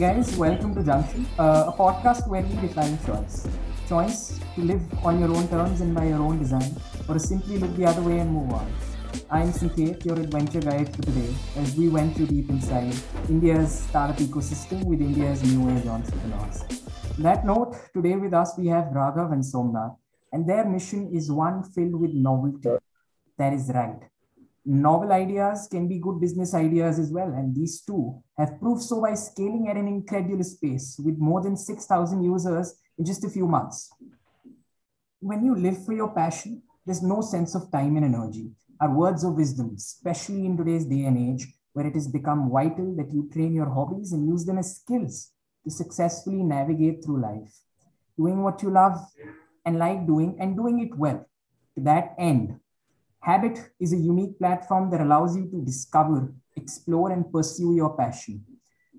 Guys, welcome to Junction, uh, a podcast where we define choice. Choice to live on your own terms and by your own design, or simply look the other way and move on. I'm Sanket, your adventure guide for today, as we venture deep inside India's startup ecosystem with India's new age entrepreneurs. That note, today with us we have Raghav and Somnath, and their mission is one filled with novelty. That is right novel ideas can be good business ideas as well. And these two have proved so by scaling at an incredulous pace with more than 6,000 users in just a few months. When you live for your passion, there's no sense of time and energy. Our words of wisdom, especially in today's day and age, where it has become vital that you train your hobbies and use them as skills to successfully navigate through life. Doing what you love and like doing and doing it well. To that end, Habbit is a unique platform that allows you to discover, explore, and pursue your passion.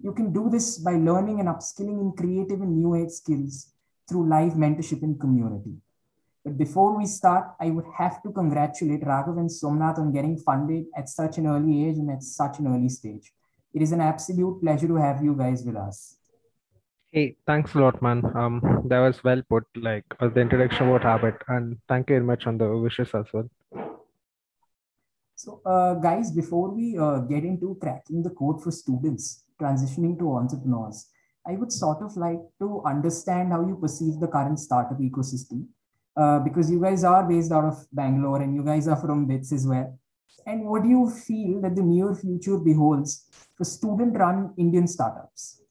You can do this by learning and upskilling in creative and new age skills through live mentorship and community. But before we start, I would have to congratulate Raghav and Somnath on getting funded at such an early age and at such an early stage. It is an absolute pleasure to have you guys with us. Hey, thanks a lot, man. Um, that was well put, like uh, the introduction about habbit, and thank you very much on the wishes as well. So, uh, guys, before we uh, get into cracking the code for students transitioning to entrepreneurs, I would sort of like to understand how you perceive the current startup ecosystem. Uh, because you guys are based out of Bangalore and you guys are from BITS as well. And what do you feel that the near future beholds for student run Indian startups?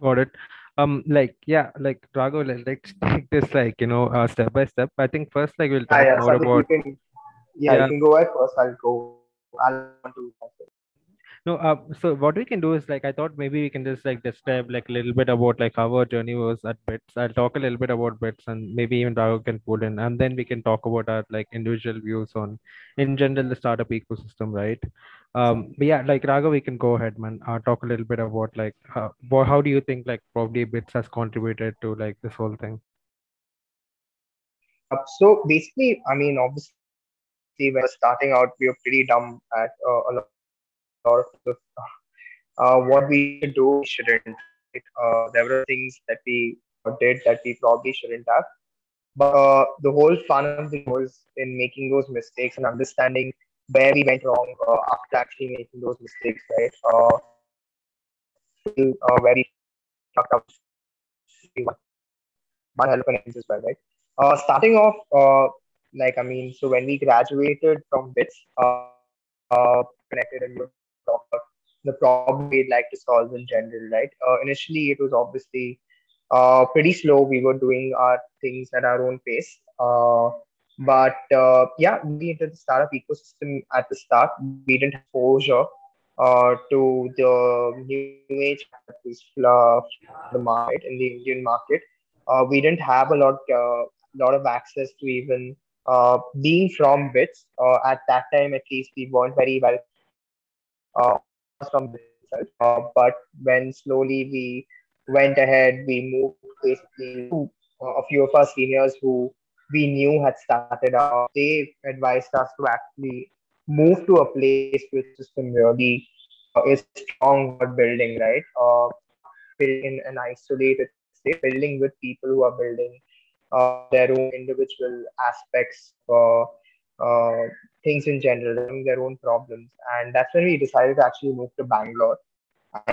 Got it um like yeah like Drago let's take this like you know uh, step by step. I think first like we'll talk ah, yeah, more so about can, yeah, yeah, you can go ahead first I'll go I'll want to no uh, so what we can do is like i thought maybe we can just like describe like a little bit about like how our journey was at bits. I'll talk a little bit about bits and maybe even Raghav can pull in and then we can talk about our like individual views on in general the startup ecosystem right um but yeah like Raghav we can go ahead man uh, talk a little bit about like how, how do you think like probably bits has contributed to like this whole thing uh, so basically i mean obviously when we were starting out we were pretty dumb at uh, a lot of uh, what we do, we shouldn't. Uh, there were things that we did that we probably shouldn't have. But uh, the whole fun of the was in making those mistakes and understanding where we went wrong uh, after actually making those mistakes, right? Uh, uh, where we fucked up. One help and as well, right? Uh, starting off, uh, like I mean, so when we graduated from BITS, uh, uh, connected and the problem we'd like to solve in general, right? Uh, initially, it was obviously uh, pretty slow. We were doing our things at our own pace. Uh, but uh, yeah, we entered the startup ecosystem at the start. We didn't have exposure uh, to the new age this uh, the market in the Indian market. Uh, we didn't have a lot, uh, lot of access to even uh, being from bits. Uh, at that time, at least, we weren't very well uh, from itself. Uh, but when slowly we went ahead, we moved basically uh, a few of our seniors who we knew had started out. They advised us to actually move to a place which is really uh, is strong for building, right? Uh, in an isolated state, building with people who are building uh, their own individual aspects. Uh, uh, things in general, their own problems. And that's when we decided to actually move to Bangalore.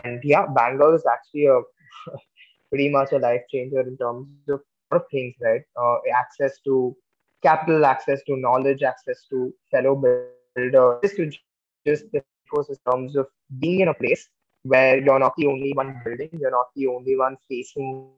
And yeah, Bangalore is actually a pretty much a life changer in terms of of things, right? Uh, access to capital, access to knowledge, access to fellow builders, just to just the terms of being in a place where you're not the only one building, you're not the only one facing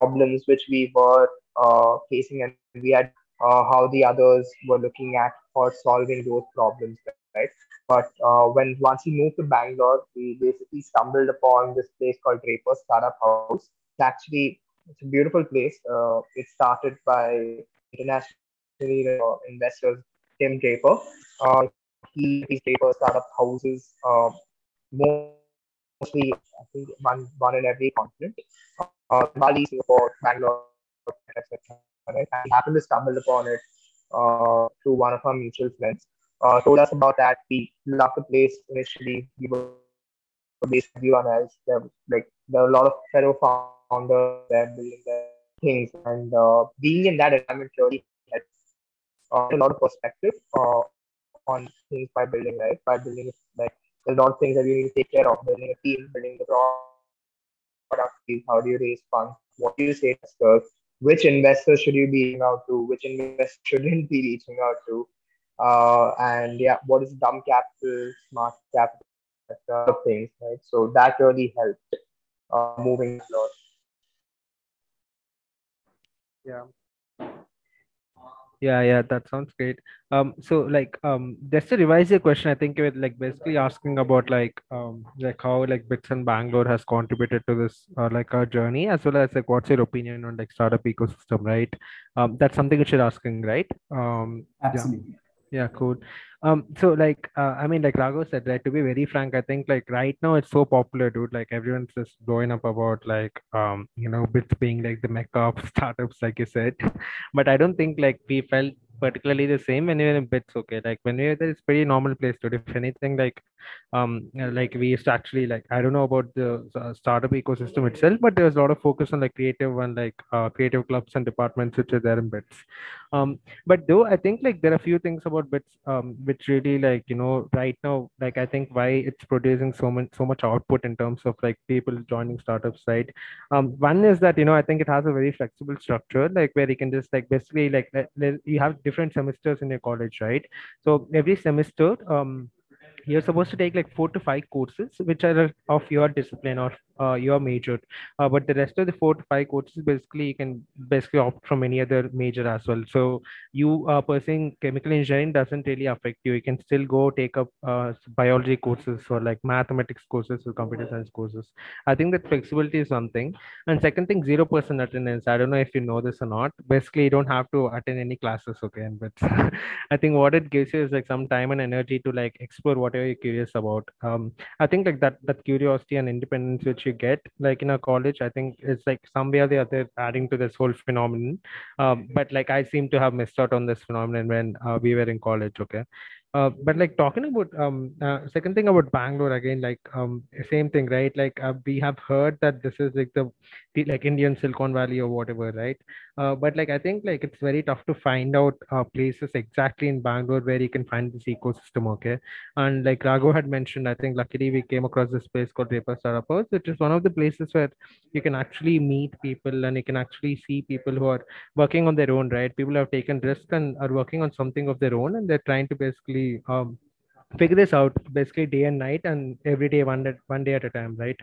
problems which we were uh, facing, and we had uh, how the others were looking at for solving those problems, right? But uh, when once we moved to Bangalore, we basically stumbled upon this place called Draper Startup House. It's actually it's a beautiful place. Uh, it started by international investors Tim Draper. Uh, he these Draper startup houses uh, mostly I think one one in every continent. Uh, Bali, Singapore, Bangalore, etc. Right? I happened to stumble upon it uh, through one of our mutual friends. Uh, told us about that. We loved the place initially. We were based everyone else. There like there were a lot of fellow founders there building their things, and uh, being in that environment really helps uh, a lot of perspective uh, on things by building right by building like there's a lot of things that you need to take care of building a team, building the product, how do you raise funds, what do you say to which investors should you be reaching out to, which investors shouldn't be reaching out to, uh, and yeah, what is dumb capital, smart capital, of things, right? So that really helped uh, moving forward. Yeah. Yeah, yeah, that sounds great. Um, so like um just to revise your question, I think you were like basically asking about like um like how like Bits and Bangalore has contributed to this uh, like our journey as well as like what's your opinion on like startup ecosystem, right? Um, that's something that you're asking, right? Um, Absolutely. Yeah, yeah cool. Um, so like uh, I mean, like Rago said, right? To be very frank, I think like right now it's so popular, dude. Like everyone's just blowing up about like um, you know, bits being like the mecca of startups, like you said. but I don't think like we felt particularly the same when we in bits okay? Like when we were there it's pretty normal place to if anything like um like we used to actually like i don't know about the uh, startup ecosystem itself but there was a lot of focus on like creative and like uh, creative clubs and departments which are there in bits. Um but though i think like there are a few things about bits um which really like you know right now like i think why it's producing so much so much output in terms of like people joining startups right? Um one is that you know i think it has a very flexible structure like where you can just like basically like you have different semesters in your college right? So every semester um you're supposed to take like four to five courses which are of your discipline or uh, your major. Uh, but the rest of the four to five courses basically you can basically opt from any other major as well. So you uh, pursuing chemical engineering doesn't really affect you. You can still go take up uh, biology courses or like mathematics courses or computer science courses. I think that flexibility is something and second thing zero percent attendance. I don't know if you know this or not. Basically you don't have to attend any classes okay? But i think what it gives you is like some time and energy to like explore whatever you're curious about. Um i think like that that curiosity and independence which you get like in a college i think it's like somewhere the other adding to this whole phenomenon um, but like i seem to have missed out on this phenomenon when uh, we were in college okay uh, but like talking about um uh, second thing about Bangalore again, like um same thing, right? Like uh, we have heard that this is like the, the like Indian Silicon Valley or whatever, right? Uh, but like I think like it's very tough to find out uh, places exactly in Bangalore where you can find this ecosystem, okay? And like Raghu had mentioned, I think luckily we came across this place called Draper Startups, which is one of the places where you can actually meet people and you can actually see people who are working on their own, right? People have taken risks and are working on something of their own, and they're trying to basically um, figure this out basically day and night and every day one day, one day at a time right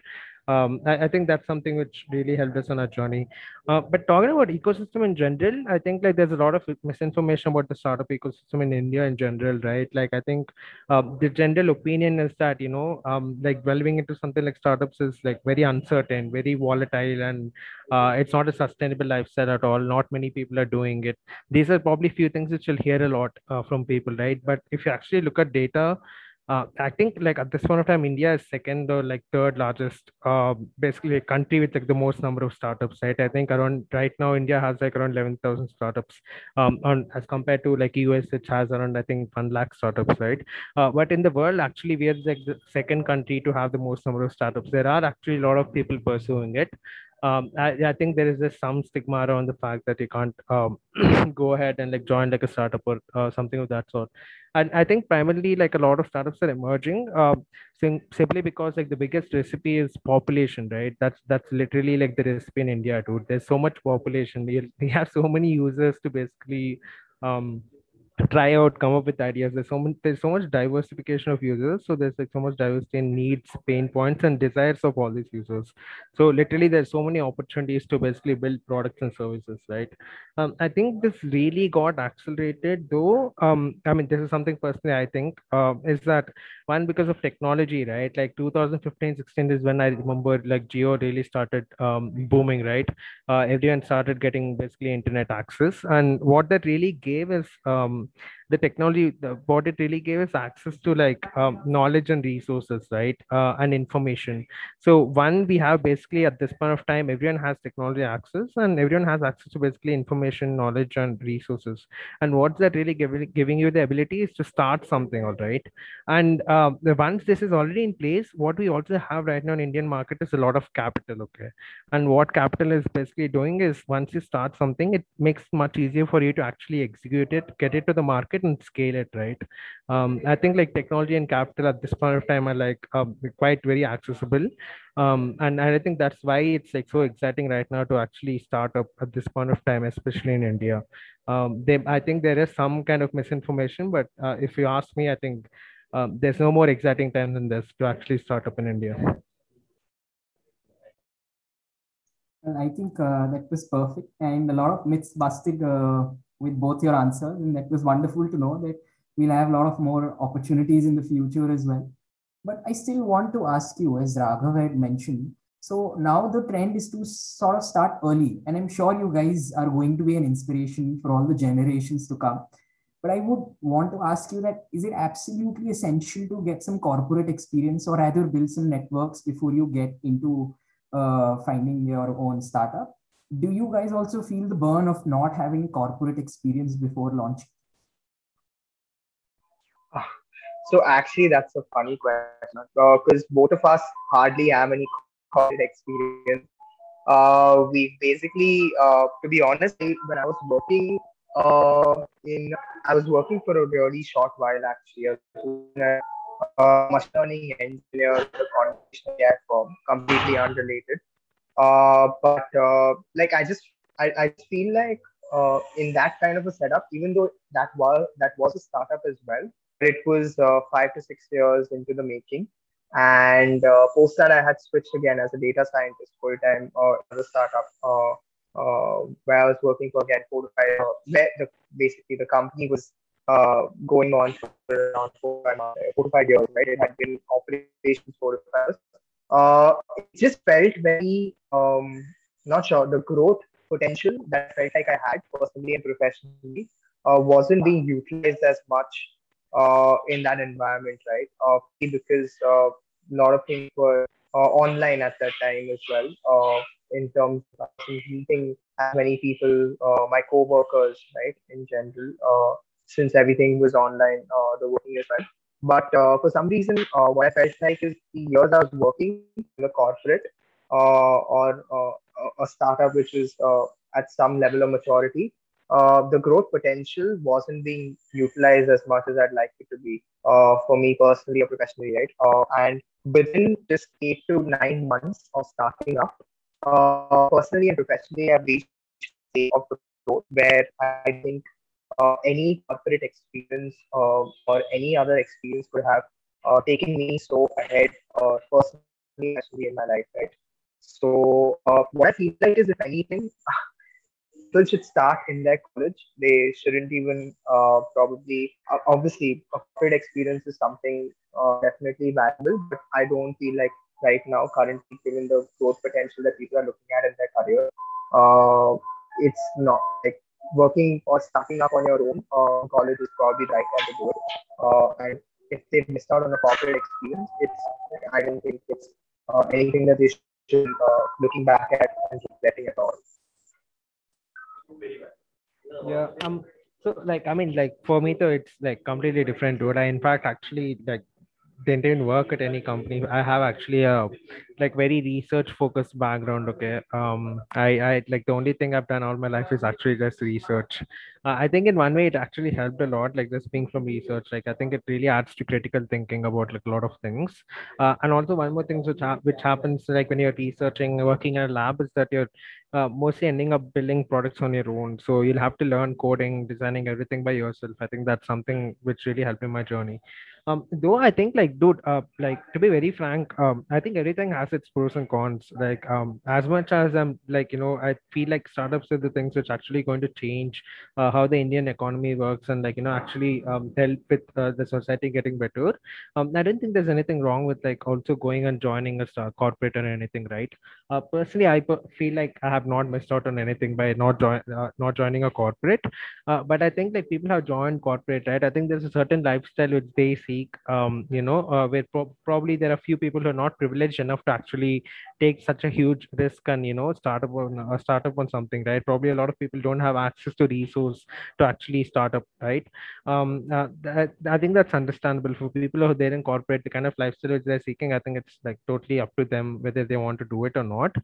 um, I, I, think that's something which really helped us on our journey. Uh, but talking about ecosystem in general i think like there's a lot of misinformation about the startup ecosystem in india in general right? Like i think uh, the general opinion is that you know um, like delving into something like startups is like very uncertain very volatile and uh, it's not a sustainable lifestyle at all. Not many people are doing it. These are probably few things which you'll hear a lot uh, from people right? But if you actually look at data uh, I think like at this point of time, India is second or like third largest, uh, basically country with like the most number of startups, right? I think around right now India has like around eleven thousand startups, um, on as compared to like US, which has around I think one lakh startups, right? Uh, but in the world, actually, we are like the second country to have the most number of startups. There are actually a lot of people pursuing it um, I, I, think there is just some stigma around the fact that you can't um, go ahead and like join like a startup or uh, something of that sort. And I think primarily like a lot of startups are emerging uh, simply because like the biggest recipe is population, right? That's that's literally like the recipe in India, dude. There's so much population. We, we have so many users to basically um, try out come up with ideas. There's so much there's so much diversification of users. So there's like so much diversity in needs pain points and desires of all these users. So literally there's so many opportunities to basically build products and services right? Um, i think this really got accelerated though. Um, i mean this is something personally i think uh, is that one because of technology right? Like 2015 16 is when i remember like Jio really started um, booming right? Uh, everyone started getting basically internet access. And what that really gave is um, um, the technology the, what it really gave us access to like um, knowledge and resources right uh, and information. So one we have basically at this point of time everyone has technology access and everyone has access to basically information knowledge and resources. And what's that really giving giving you the ability is to start something all right? And uh, once this is already in place what we also have right now in indian market is a lot of capital okay? And what capital is basically doing is once you start something it makes much easier for you to actually execute it get it to the market and scale it right? Um, i think like technology and capital at this point of time are like uh, quite very accessible. Um, and, and i think that's why it's like so exciting right now to actually start up at this point of time especially in india. Um, they, i think there is some kind of misinformation but uh, if you ask me i think um, there's no more exciting time than this to actually start up in india. I think uh, that was perfect. And a lot of myths busted uh, with both your answers. And that was wonderful to know that we'll have a lot of more opportunities in the future as well. But I still want to ask you, as Raghav had mentioned, so now the trend is to sort of start early. And I'm sure you guys are going to be an inspiration for all the generations to come. But I would want to ask you that is it absolutely essential to get some corporate experience or rather build some networks before you get into uh, finding your own startup? Do you guys also feel the burn of not having corporate experience before launch? So actually, that's a funny question because uh, both of us hardly have any corporate experience. Uh, we basically, uh, to be honest, when I was working uh, in, I was working for a really short while actually. Uh, machine learning engineer, the conversation AI firm, completely unrelated. Uh, but uh, like I just, I, I feel like uh, in that kind of a setup, even though that was that was a startup as well, it was uh, five to six years into the making. And uh, post that, I had switched again as a data scientist full time or as a startup where I was working for again four to five. Where the, basically the company was going on for around four, four to five years, right? It had been operations for to five years. Uh, it just felt very, um, not sure, the growth potential that I felt like I had personally and professionally uh, wasn't being utilized as much uh, in that environment, right? Uh, because uh, a lot of things were uh, online at that time as well, uh, in terms of meeting as many people, uh, my co-workers, right, in general, uh, since everything was online, uh, the working as well. But uh, for some reason, uh, what I felt like is the years I was working in a corporate uh, or a startup which is at some level of maturity, uh, the growth potential wasn't being utilized as much as I'd like it to be uh, for me personally or professionally, right? Uh, and within just eight to nine months of starting up, personally and professionally, I've reached a state of growth where I think uh, any corporate experience uh, or any other experience could have uh, taken me so ahead uh, personally, actually in my life, right? So uh, what I feel like is, if anything, people should start in their college. They shouldn't even uh, probably, obviously, corporate experience is something uh, definitely valuable, but I don't feel like right now, currently, given the growth potential that people are looking at in their career, it's not like working or starting up on your own, uh, college is probably the right to do it. Uh, and if they've missed out on a corporate experience, it's I don't think it's uh, anything that they should uh, looking back at and regretting at all. Yeah. Um. So like I mean like for me though it's like completely different. Would I in fact actually like didn't even work at any company. I have actually a like very research focused background. Okay. Um, I, I like the only thing I've done all my life is actually just research. Uh, I think in one way it actually helped a lot, like just being from research. Like I think it really adds to critical thinking about like a lot of things. Uh, and also one more thing which ha- which happens like when you're researching, working in a lab is that you're uh, mostly ending up building products on your own. So you'll have to learn coding, designing everything by yourself. I think that's something which really helped in my journey. Um, though I think like, dude, uh, like to be very frank, um, I think everything has its pros and cons. Like, um, as much as I'm like, you know, I feel like startups are the things which actually going to change uh, how the Indian economy works and like, you know, actually um, help with uh, the society getting better. Um, I don't think there's anything wrong with like also going and joining a star corporate or anything, right? Uh, personally, I feel like I have not missed out on anything by not join, uh, not joining a corporate. Uh, but I think like people have joined corporate, right? I think there's a certain lifestyle which they seek, um, you know, uh, where pro- probably there are few people who are not privileged enough to actually take such a huge risk and you know start up on a startup on something, right? Probably a lot of people don't have access to resource to actually start up, right? Um, uh, I think that's understandable for people who are there in corporate, the kind of lifestyle they're seeking. I think it's like totally up to them whether they want to do it or not.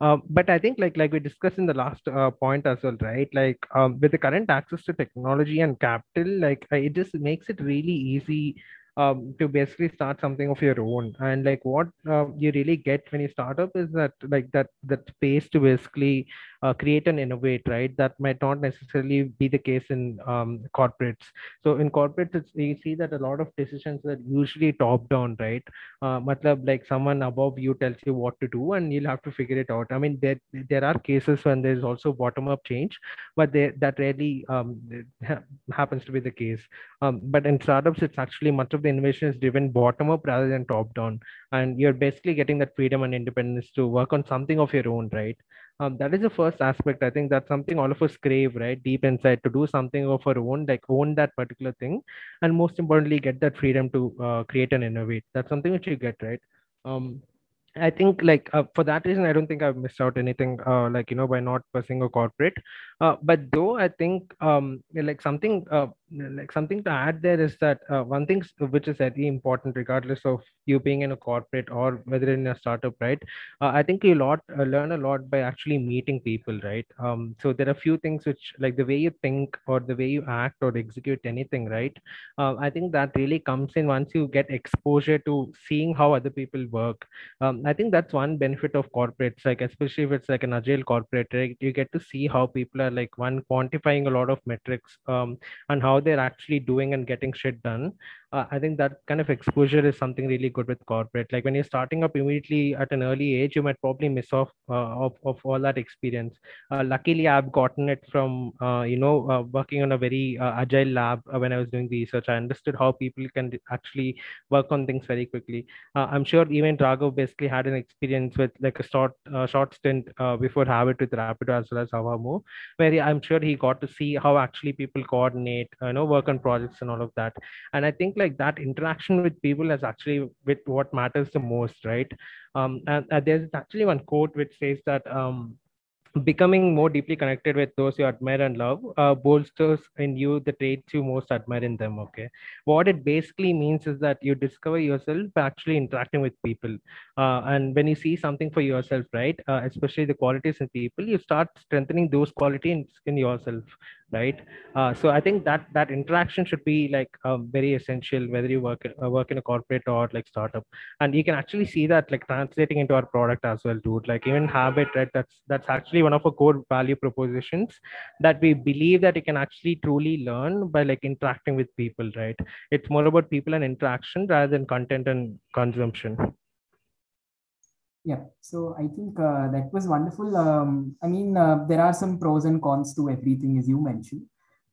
Uh, but I think like like we discussed in the last uh, point as well, right? Like um, with the current access to technology and capital, like it just makes it really easy um, to basically start something of your own. And like what uh, you really get when you start up is that like that that space to basically uh, create and innovate right? That might not necessarily be the case in um, corporates. So in corporates you see that a lot of decisions are usually top down right? Uh, matlab, like someone above you tells you what to do and you'll have to figure it out. I mean there there are cases when there's also bottom up change but they, that rarely um, happens to be the case. Um, but in startups it's actually much of the innovation is driven bottom up rather than top down. And you're basically getting that freedom and independence to work on something of your own right um, that is the first aspect. I think that's something all of us crave right? Deep inside to do something of our own like own that particular thing. And most importantly get that freedom to uh, create and innovate. That's something which you get right? Um, I think like uh, for that reason, I don't think I've missed out anything uh, like you know by not pursuing a corporate. Uh, but though I think um, like something uh, like something to add there is that uh, one thing which is very important regardless of you being in a corporate or whether in a startup, right? Uh, I think you lot learn a lot by actually meeting people, right? Um, so there are a few things which like the way you think or the way you act or execute anything, right? I think that really comes in once you get exposure to seeing how other people work. Um, I think that's one benefit of corporates, like especially if it's like an agile corporate, right? You get to see how people are like one quantifying a lot of metrics um, and how they're actually doing and getting shit done uh, I think that kind of exposure is something really good with corporate. Like when you're starting up immediately at an early age, you might probably miss off uh, of, of all that experience. Uh, luckily, I've gotten it from uh, you know uh, working on a very uh, agile lab when I was doing the research. I understood how people can actually work on things very quickly. I'm sure even Drago basically had an experience with like a short short stint before Habbit with Rapido as well as Havamo, where I'm sure he got to see how actually people coordinate, you know, work on projects and all of that. And I think like that interaction with people is actually with what matters the most right? Um and, there's actually one quote which says that um becoming more deeply connected with those you admire and love uh, bolsters in you the traits you most admire in them okay? What it basically means is that you discover yourself by actually interacting with people. Uh, and when you see something for yourself right uh, especially the qualities in people you start strengthening those qualities in, in yourself right? Uh, so i think that that interaction should be like um, very essential whether you work uh, work in a corporate or like startup. And you can actually see that like translating into our product as well dude. Like even habbit right that's that's actually one of our core value propositions that we believe that you can actually truly learn by like interacting with people right? It's more about people and interaction rather than content and consumption yeah, so I think uh, that was wonderful. Um, I mean, uh, there are some pros and cons to everything, as you mentioned.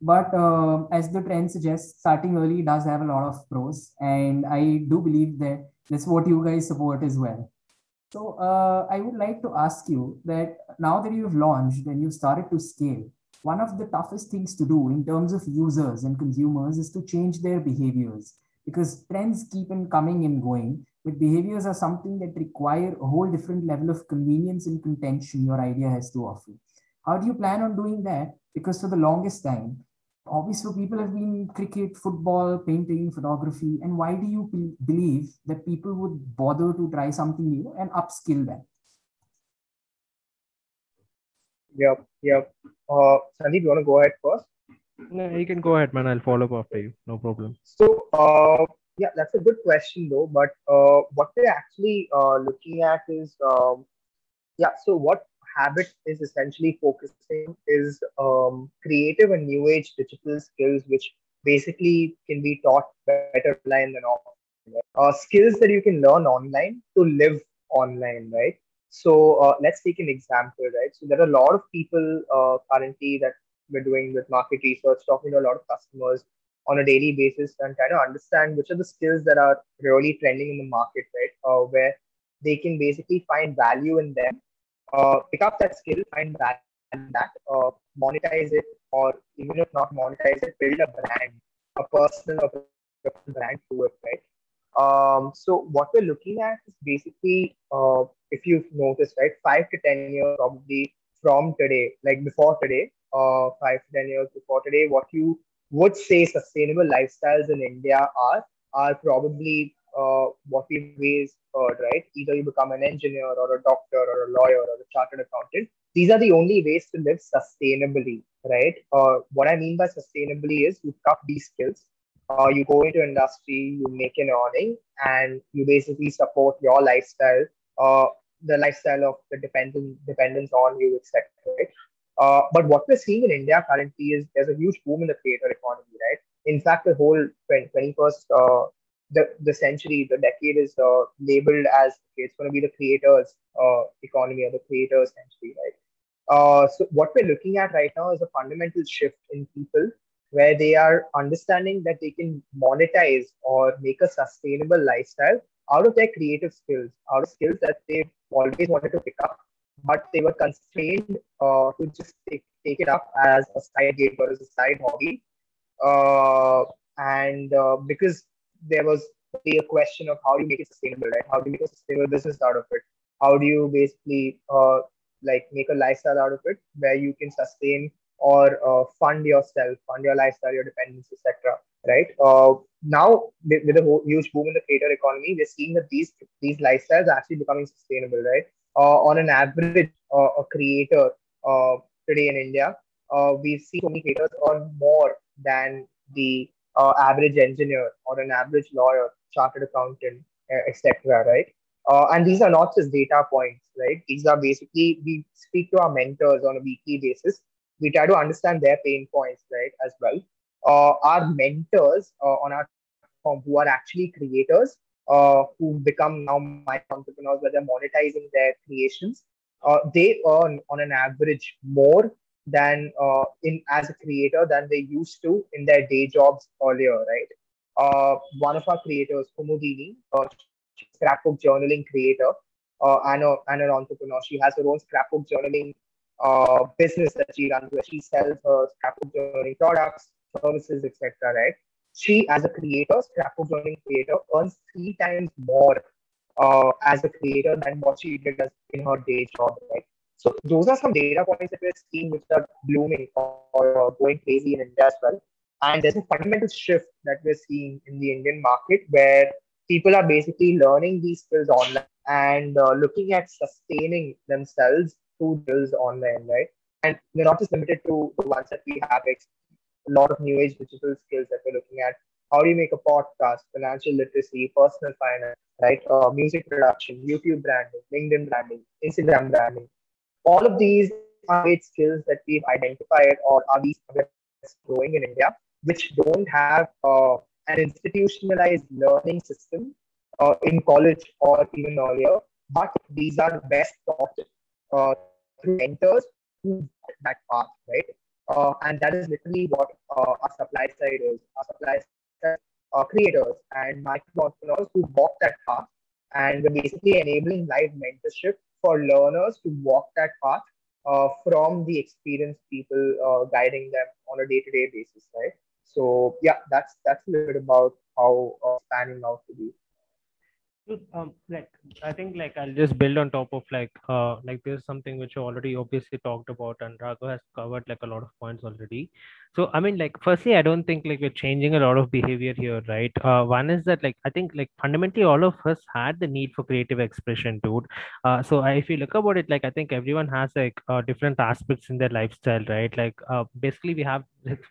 But uh, as the trend suggests, starting early does have a lot of pros. And I do believe that that's what you guys support as well. So uh, I would like to ask you that now that you've launched and you've started to scale, one of the toughest things to do in terms of users and consumers is to change their behaviors because trends keep on coming and going but behaviors are something that require a whole different level of convenience and contention your idea has to offer. How do you plan on doing that? Because for the longest time, obviously people have been cricket, football, painting, photography. And why do you be- believe that people would bother to try something new and upskill them? Yep, yep. Uh, Sandeep, you want to go ahead first? No, you can go ahead, man. I'll follow up after you. No problem. So, uh, yeah, that's a good question though. But uh, what we're actually uh, looking at is, um, yeah. So what Habbit is essentially focusing is um, creative and new age digital skills, which basically can be taught better online than offline. Uh, skills that you can learn online to live online, right? So uh, let's take an example, right? So there are a lot of people uh, currently that we're doing with market research, talking to a lot of customers on a daily basis and kind of understand which are the skills that are really trending in the market, right? Uh, where they can basically find value in them, uh, pick up that skill, find value in that, uh, monetize it, or even if not monetize it, build a brand, a personal brand to it, right? Um, so what we're looking at is basically, uh, if you've noticed, right, five to ten years probably from today, like before today, uh, five to ten years before today, what you would say sustainable lifestyles in India are are probably uh, what we've always heard, right? Either you become an engineer or a doctor or a lawyer or a chartered accountant. These are the only ways to live sustainably, right? Uh, what I mean by sustainably is you cup these skills, uh, you go into industry, you make an earning, and you basically support your lifestyle, uh, the lifestyle of the dependent dependence on you, etc. Right? Uh, but what we're seeing in India currently is there's a huge boom in the creator economy, right? In fact, the whole 21st, uh, the, the century, the decade is uh, labeled as okay, it's going to be the creators uh, economy or the creators century, right? Uh, so what we're looking at right now is a fundamental shift in people where they are understanding that they can monetize or make a sustainable lifestyle out of their creative skills, out of skills that they've always wanted to pick up but they were constrained uh, to just take, take it up as a side gig or as a side hobby. Uh, and uh, because there was a question of how do you make it sustainable, right? How do you make a sustainable business out of it? How do you basically uh, like make a lifestyle out of it where you can sustain or uh, fund yourself, fund your lifestyle, your dependence, etc. Right uh, now, with, with a huge boom in the creator economy, we're seeing that these these lifestyles are actually becoming sustainable. Right, on an average, uh, a creator uh, today in India, we see so many creators earn more than the average engineer or an average lawyer, chartered accountant, etc. Right? Uh, and these are not just data points, right? These are basically, we speak to our mentors on a weekly basis. We try to understand their pain points, right, as well. Uh, our mentors uh, on our who are actually creators, uh, who become now my entrepreneurs where they're monetizing their creations, uh, they earn on an average more than uh, in as a creator than they used to in their day jobs earlier, right? Uh, one of our creators, Kumudini, a scrapbook journaling creator uh, and, a, and an entrepreneur. She has her own scrapbook journaling uh, business that she runs where she sells her scrapbook journaling products, services, etc. Right? She as a creator, scrapbook journaling creator, earns three times more uh, as a creator than what she did as in her day job, right? So those are some data points that we're seeing which are blooming or, or going crazy in India as well. And there's a fundamental shift that we're seeing in the Indian market where people are basically learning these skills online and uh, looking at sustaining themselves through skills online, right? And they're not just limited to the ones that we have a lot of new age digital skills that we're looking at. How do you make a podcast, financial literacy, personal finance, right? Uh, music production, YouTube branding, LinkedIn branding, Instagram branding. All of these are great skills that we've identified or are these growing in India, which don't have uh, an institutionalized learning system uh, in college or even earlier. But these are best taught uh, through mentors who that path, right? Uh, and that is literally what uh, our supply side is. Our supply side uh, creators and micro entrepreneurs who walk that path. And we're basically enabling live mentorship for learners to walk that path uh, from the experienced people uh, guiding them on a day-to-day basis, right? So yeah, that's that's a little bit about how uh, out to be um like i think like i'll just build on top of like uh like there's something which you already obviously talked about and Raghav has covered like a lot of points already. So i mean like firstly i don't think like we're changing a lot of behavior here right? Uh one is that like i think like fundamentally all of us had the need for creative expression dude. Uh so if you look about it like i think everyone has like uh, different aspects in their lifestyle right? Like uh basically we have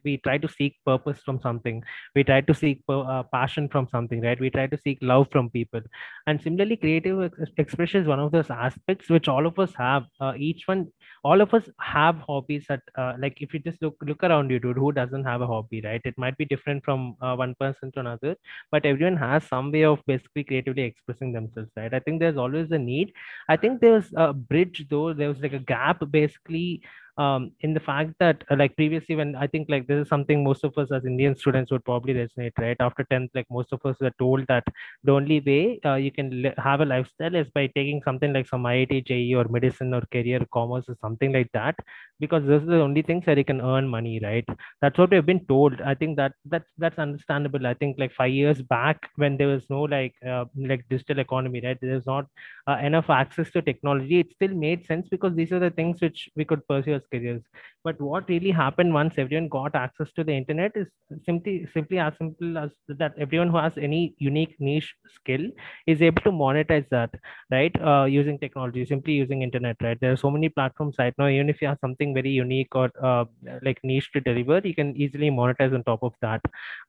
we try to seek purpose from something. We try to seek uh, passion from something right? We try to seek love from people and similarly creative ex- expression is one of those aspects which all of us have. Uh, each one all of us have hobbies that uh, like if you just look look around you dude who doesn't have a hobby right? It might be different from uh, one person to another but everyone has some way of basically creatively expressing themselves right? I think there's always a need. I think there's a bridge though. There was like a gap basically um, in the fact that uh, like previously when i think like this is something most of us as indian students would probably resonate right? After 10th like most of us were told that the only way uh, you can li- have a lifestyle is by taking something like some iit JEE or medicine or career commerce or something like that because those are the only things that you can earn money right? That's what we've been told. I think that that's that's understandable. I think like five years back when there was no like uh, like digital economy right? There's not uh, enough access to technology. It still made sense because these are the things which we could pursue as careers. But what really happened once everyone got access to the internet is simply simply as simple as that everyone who has any unique niche skill is able to monetize that right? Uh, using technology simply using internet right? There are so many platforms right now. Even if you have something very unique or uh, like niche to deliver you can easily monetize on top of that.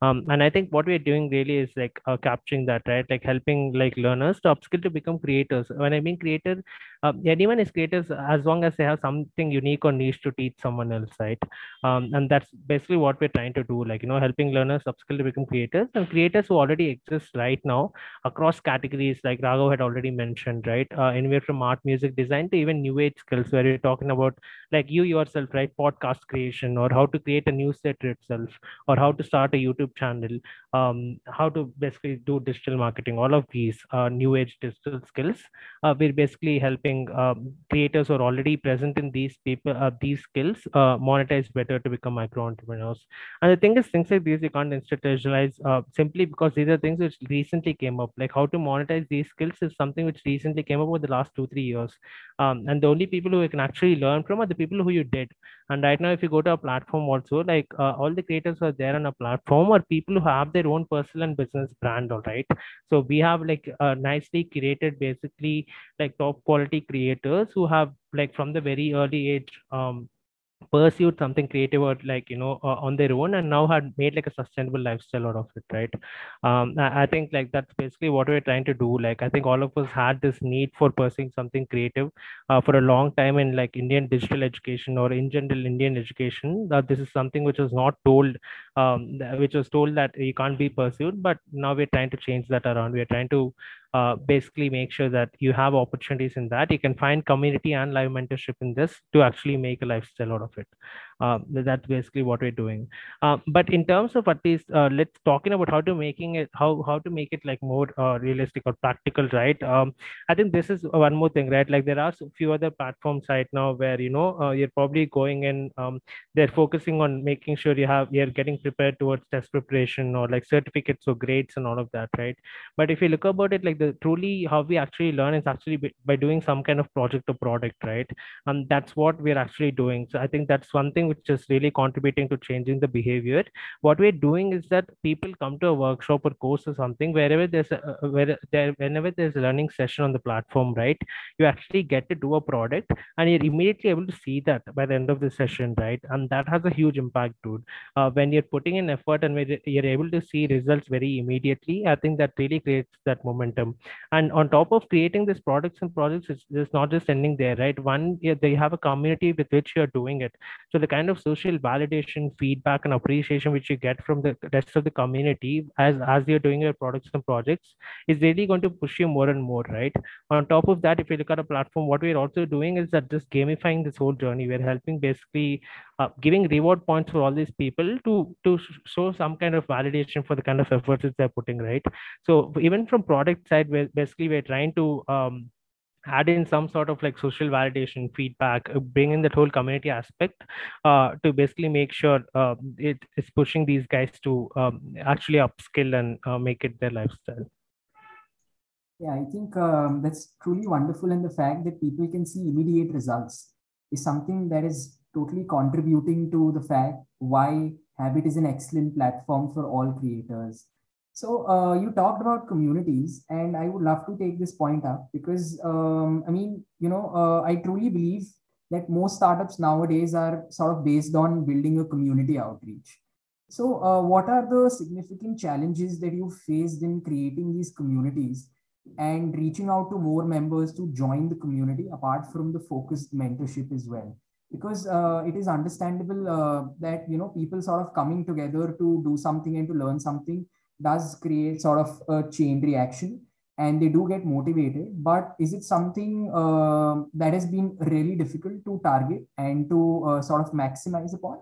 Um, and i think what we're doing really is like uh, capturing that right? Like helping like learners to upskill to become creators. When i mean creator uh, anyone is creators as long as they have something unique or niche to teach someone else right? Um, and that's basically what we're trying to do like you know helping learners upskill to become creators and creators who already exist right now across categories like raghav had already mentioned right? Uh, anywhere from art music design to even new age skills where you're talking about like you yourself right? Podcast creation or how to create a newsletter itself or how to start a youtube channel um, how to basically do digital marketing all of these uh, new age digital skills uh, we're basically helping um, creators who are already present in these people uh, these skills uh, monetize better to become micro entrepreneurs. And the thing is things like these you can't institutionalize uh, simply because these are things which recently came up. Like how to monetize these skills is something which recently came up over the last two three years. Um, and the only people who you can actually learn from are the people who you did and right now if you go to a platform also like uh, all the creators are there on a platform or people who have their own personal and business brand all right? So we have like nicely curated basically like top quality creators who have like from the very early age um pursued something creative or like you know uh, on their own and now had made like a sustainable lifestyle out of it right? Um I, I think like that's basically what we're trying to do. Like i think all of us had this need for pursuing something creative uh, for a long time in like indian digital education or in general indian education. That this is something which was not told um which was told that you can't be pursued but now we're trying to change that around. We're trying to uh, basically make sure that you have opportunities in that. You can find community and live mentorship in this to actually make a lifestyle out of it uh, that's basically what we're doing. Uh, but in terms of at least uh, let's talking about how to making it how how to make it like more uh, realistic or practical right? Um, i think this is one more thing right? Like there are a few other platforms right now where you know uh, you're probably going in um, they're focusing on making sure you have you're getting prepared towards test preparation or like certificates or grades and all of that right? But if you look about it like the truly how we actually learn is actually by doing some kind of project or product right? And that's what we're actually doing. So i think that's one thing which is really contributing to changing the behavior. What we're doing is that people come to a workshop or course or something wherever there's a where there whenever there's a learning session on the platform right you actually get to do a product and you're immediately able to see that by the end of the session right? And that has a huge impact dude. Uh, when you're putting in effort and you're able to see results very immediately i think that really creates that momentum. And on top of creating these products and projects it's, it's not just ending there right? One they have a community with which you're doing it. So the kind of social validation feedback and appreciation which you get from the rest of the community as as you're doing your products and projects is really going to push you more and more right? On top of that if you look at a platform what we're also doing is that just gamifying this whole journey. We're helping basically uh, giving reward points for all these people to to show some kind of validation for the kind of efforts that they're putting right? So even from product side we're basically we're trying to um, add in some sort of like social validation feedback uh, bring in that whole community aspect uh, to basically make sure uh, it is pushing these guys to um, actually upskill and uh, make it their lifestyle. Yeah i think um, that's truly wonderful and the fact that people can see immediate results is something that is totally contributing to the fact why habbit is an excellent platform for all creators so uh, you talked about communities, and I would love to take this point up because um, I mean, you know, uh, I truly believe that most startups nowadays are sort of based on building a community outreach. So, uh, what are the significant challenges that you faced in creating these communities and reaching out to more members to join the community apart from the focused mentorship as well because uh, it is understandable uh, that you know people sort of coming together to do something and to learn something does create sort of a chain reaction and they do get motivated but is it something uh, that has been really difficult to target and to uh, sort of maximize upon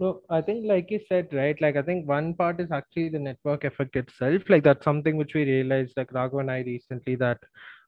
no, I think like you said, right? Like I think one part is actually the network effect itself. Like that's something which we realized, like Raghav and I recently, that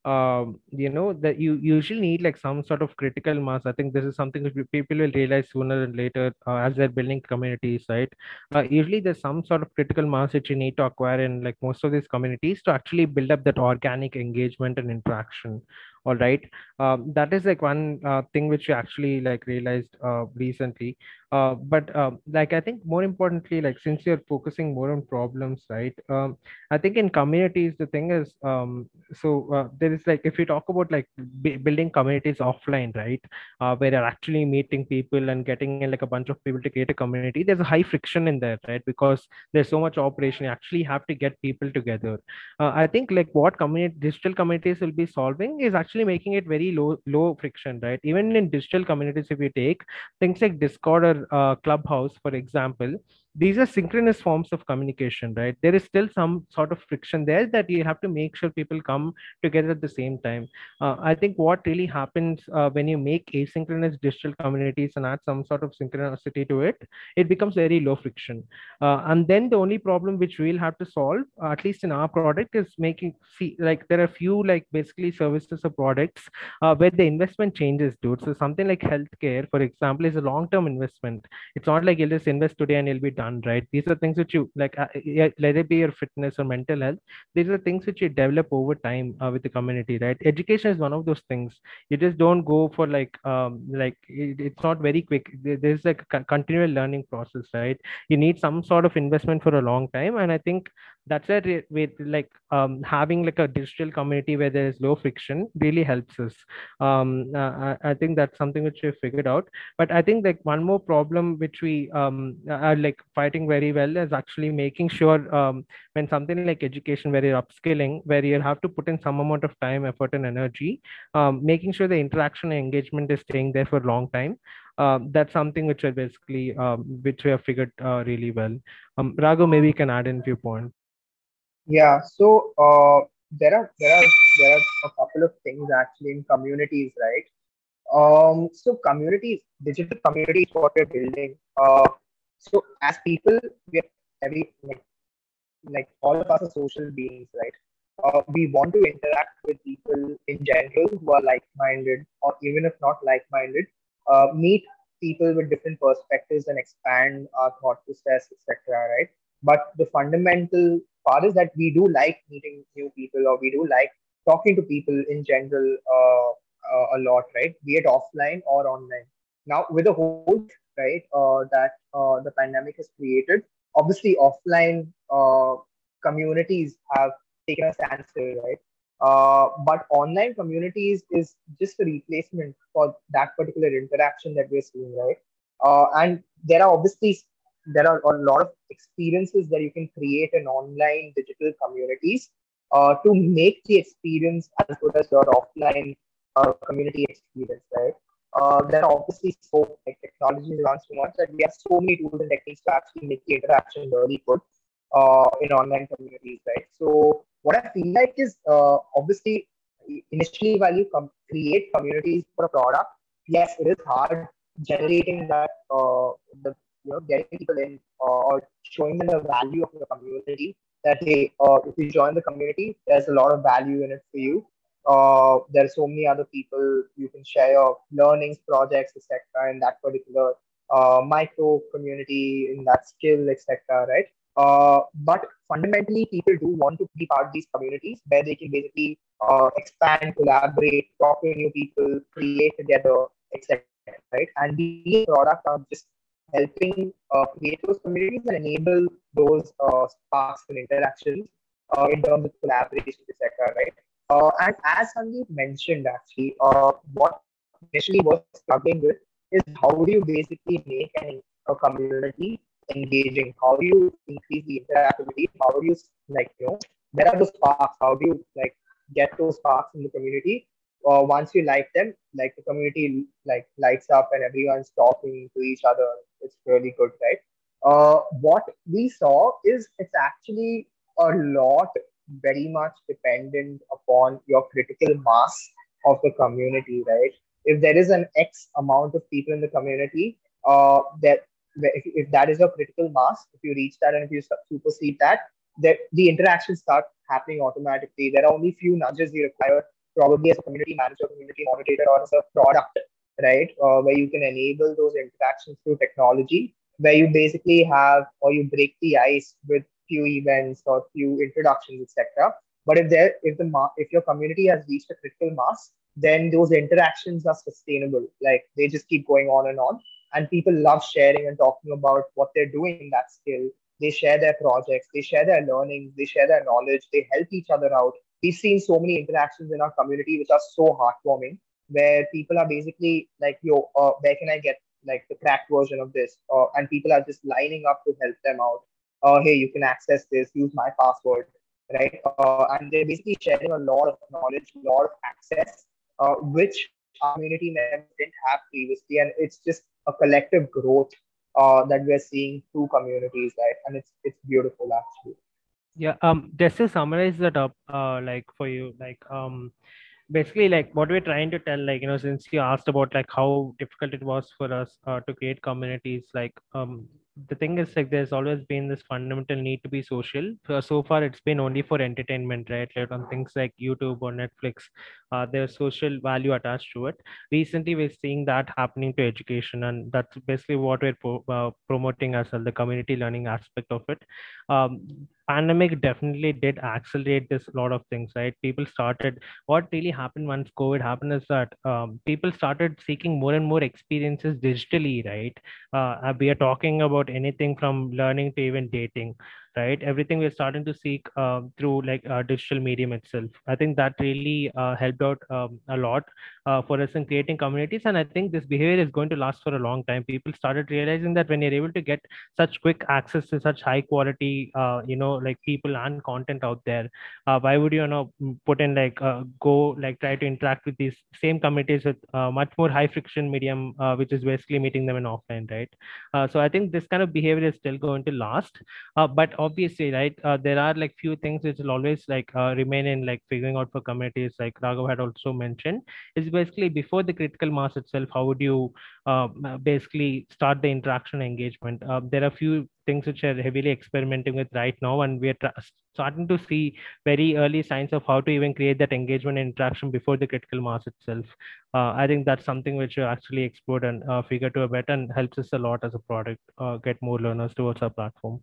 um you know that you usually need like some sort of critical mass. I think this is something which people will realize sooner than later uh, as they're building communities right? Uh, usually there's some sort of critical mass that you need to acquire in like most of these communities to actually build up that organic engagement and interaction. All right? Um, that is like one uh, thing which we actually like realized uh, recently uh, but um, like i think more importantly like since you're focusing more on problems right um, i think in communities the thing is um, so uh, there is like if you talk about like b- building communities offline right uh, where you're actually meeting people and getting in like a bunch of people to create a community there's a high friction in there right because there's so much operation you actually have to get people together. Uh, i think like what community digital communities will be solving is actually making it very low low friction right even in digital communities if you take things like discord or uh, clubhouse for example these are synchronous forms of communication right? There is still some sort of friction there that you have to make sure people come together at the same time. Uh, i think what really happens uh, when you make asynchronous digital communities and add some sort of synchronicity to it it becomes very low friction. Uh, and then the only problem which we'll have to solve at least in our product is making see like there are few like basically services or products uh, where the investment changes dude. So something like healthcare for example is a long term investment. It's not like you'll just invest today and you'll be done right? These are things which you like uh, let it be your fitness or mental health. These are things which you develop over time uh, with the community right? Education is one of those things. You just don't go for like um like it, it's not very quick. There's like a continual learning process right? You need some sort of investment for a long time. And i think that's where with like um, having like a digital community where there is low friction really helps us um, uh, I, think that's something which we figured out but i think like one more problem which we um, are like fighting very well is actually making sure um, when something like education where you're upskilling where you have to put in some amount of time effort and energy um, making sure the interaction and engagement is staying there for a long time um, that's something which are basically um, which we have figured uh, really well. Um, Raghu, maybe you can add in a few points. Yeah, so uh, there are there are there are a couple of things actually in communities, right? Um, so communities, digital communities, what we're building. Uh, so as people, we are every like, like all of us are social beings, right? Uh, we want to interact with people in general who are like-minded, or even if not like-minded, uh, meet people with different perspectives and expand our thought process, etc. Right? But the fundamental part is that we do like meeting new people, or we do like talking to people in general uh, uh, a lot, right? Be it offline or online. Now, with the whole right uh, that uh, the pandemic has created, obviously offline uh, communities have taken a standstill, right? Uh, but online communities is just a replacement for that particular interaction that we're seeing, right? And there are obviously there are a lot of experiences that you can create in online digital communities uh, to make the experience as good as your offline uh, community experience, right? Uh, there are obviously so like technology advanced so much that we have so many tools and techniques to actually make the interaction really good uh, in online communities, right? So what I feel like is uh, obviously initially while you com- create communities for a product, yes, it is hard generating that uh, the you know getting people in uh, or showing them the value of the community. That hey, uh, if you join the community, there's a lot of value in it for you. Uh, there are so many other people you can share your learnings, projects, etc. in that particular uh, micro community, in that skill, etc. Right? Uh, but fundamentally, people do want to be part of these communities where they can basically uh, expand, collaborate, talk to new people, create together, etc. Right? And these products are just helping uh, create those communities and enable those uh, sparks and interactions uh, in terms of collaboration, etc. Right? Uh, and as Sandeep mentioned, actually, what initially was struggling with is how do you basically make an, a community engaging? How do you increase the interactivity? How do you like you know where are those sparks? How do you like get those sparks in the community? Uh, once you like them, like the community like lights up and everyone's talking to each other. It's really good, right? Uh, what we saw is it's actually a lot very much dependent upon your critical mass of the community, right? If there is an X amount of people in the community, uh, that if, if that is your critical mass, if you reach that and if you supersede that, that the interactions start happening automatically. There are only few nudges you require, probably as a community manager, community moderator, or as a product, right? Uh, where you can enable those interactions through technology, where you basically have or you break the ice with few events or few introductions, etc. But if there, if the if your community has reached a critical mass, then those interactions are sustainable. Like they just keep going on and on, and people love sharing and talking about what they're doing in that skill. They share their projects, they share their learnings, they share their knowledge, they help each other out. We've seen so many interactions in our community which are so heartwarming, where people are basically like, "Yo, uh, where can I get like the cracked version of this?" Uh, and people are just lining up to help them out uh, hey, you can access this, use my password, right? Uh, and they're basically sharing a lot of knowledge, a lot of access, uh, which community members didn't have previously. And it's just a collective growth uh, that we're seeing through communities, right? And it's it's beautiful actually. Yeah. Um. Just to summarize that up, uh, like for you, like um, basically like what we're trying to tell like you know since you asked about like how difficult it was for us uh, to create communities like um the thing is like there's always been this fundamental need to be social. So, so far it's been only for entertainment right? Like on things like youtube or netflix uh, there's social value attached to it. Recently we're seeing that happening to education and that's basically what we're pro- uh, promoting as well the community learning aspect of it. Um, pandemic definitely did accelerate this lot of things right? People started what really happened once covid happened is that um, people started seeking more and more experiences digitally right? Uh, we are talking about anything from learning to even dating right? Everything we're starting to seek uh, through like uh, digital medium itself. I think that really uh, helped out um, a lot uh, for us in creating communities and i think this behavior is going to last for a long time. People started realizing that when you're able to get such quick access to such high quality uh, you know like people and content out there uh, why would you, you know put in like go like try to interact with these same communities with much more high friction medium which is basically meeting them in offline right? So i think this kind of behavior is still going to last but obviously right uh, there are like few things which will always like uh, remain in like figuring out for communities like raghav had also mentioned. Is basically before the critical mass itself how would you uh, basically start the interaction engagement? Uh, there are few things which are heavily experimenting with right now and we are tra- starting to see very early signs of how to even create that engagement and interaction before the critical mass itself. Uh, i think that's something which we actually explored and uh, figure to a better and helps us a lot as a product get more learners towards our platform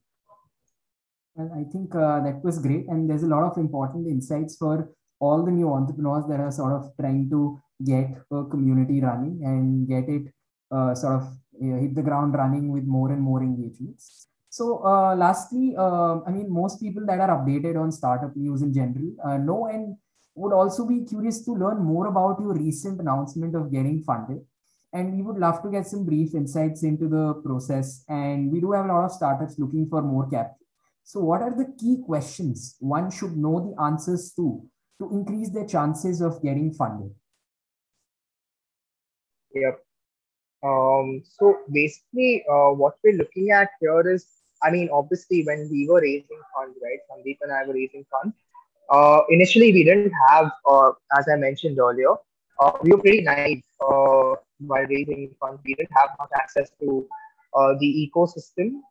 well, I think uh, that was great. And there's a lot of important insights for all the new entrepreneurs that are sort of trying to get a community running and get it uh, sort of hit the ground running with more and more engagements. So, uh, lastly, uh, I mean, most people that are updated on startup news in general uh, know and would also be curious to learn more about your recent announcement of getting funded. And we would love to get some brief insights into the process. And we do have a lot of startups looking for more capital. So, what are the key questions one should know the answers to to increase their chances of getting funded? Yep. Um, so basically, uh, what we're looking at here is, I mean, obviously, when we were raising funds, right? Sandeep and I were raising funds. Uh, initially, we didn't have, uh, as I mentioned earlier, uh, we were pretty naive uh, while raising funds. We didn't have much access to uh, the ecosystem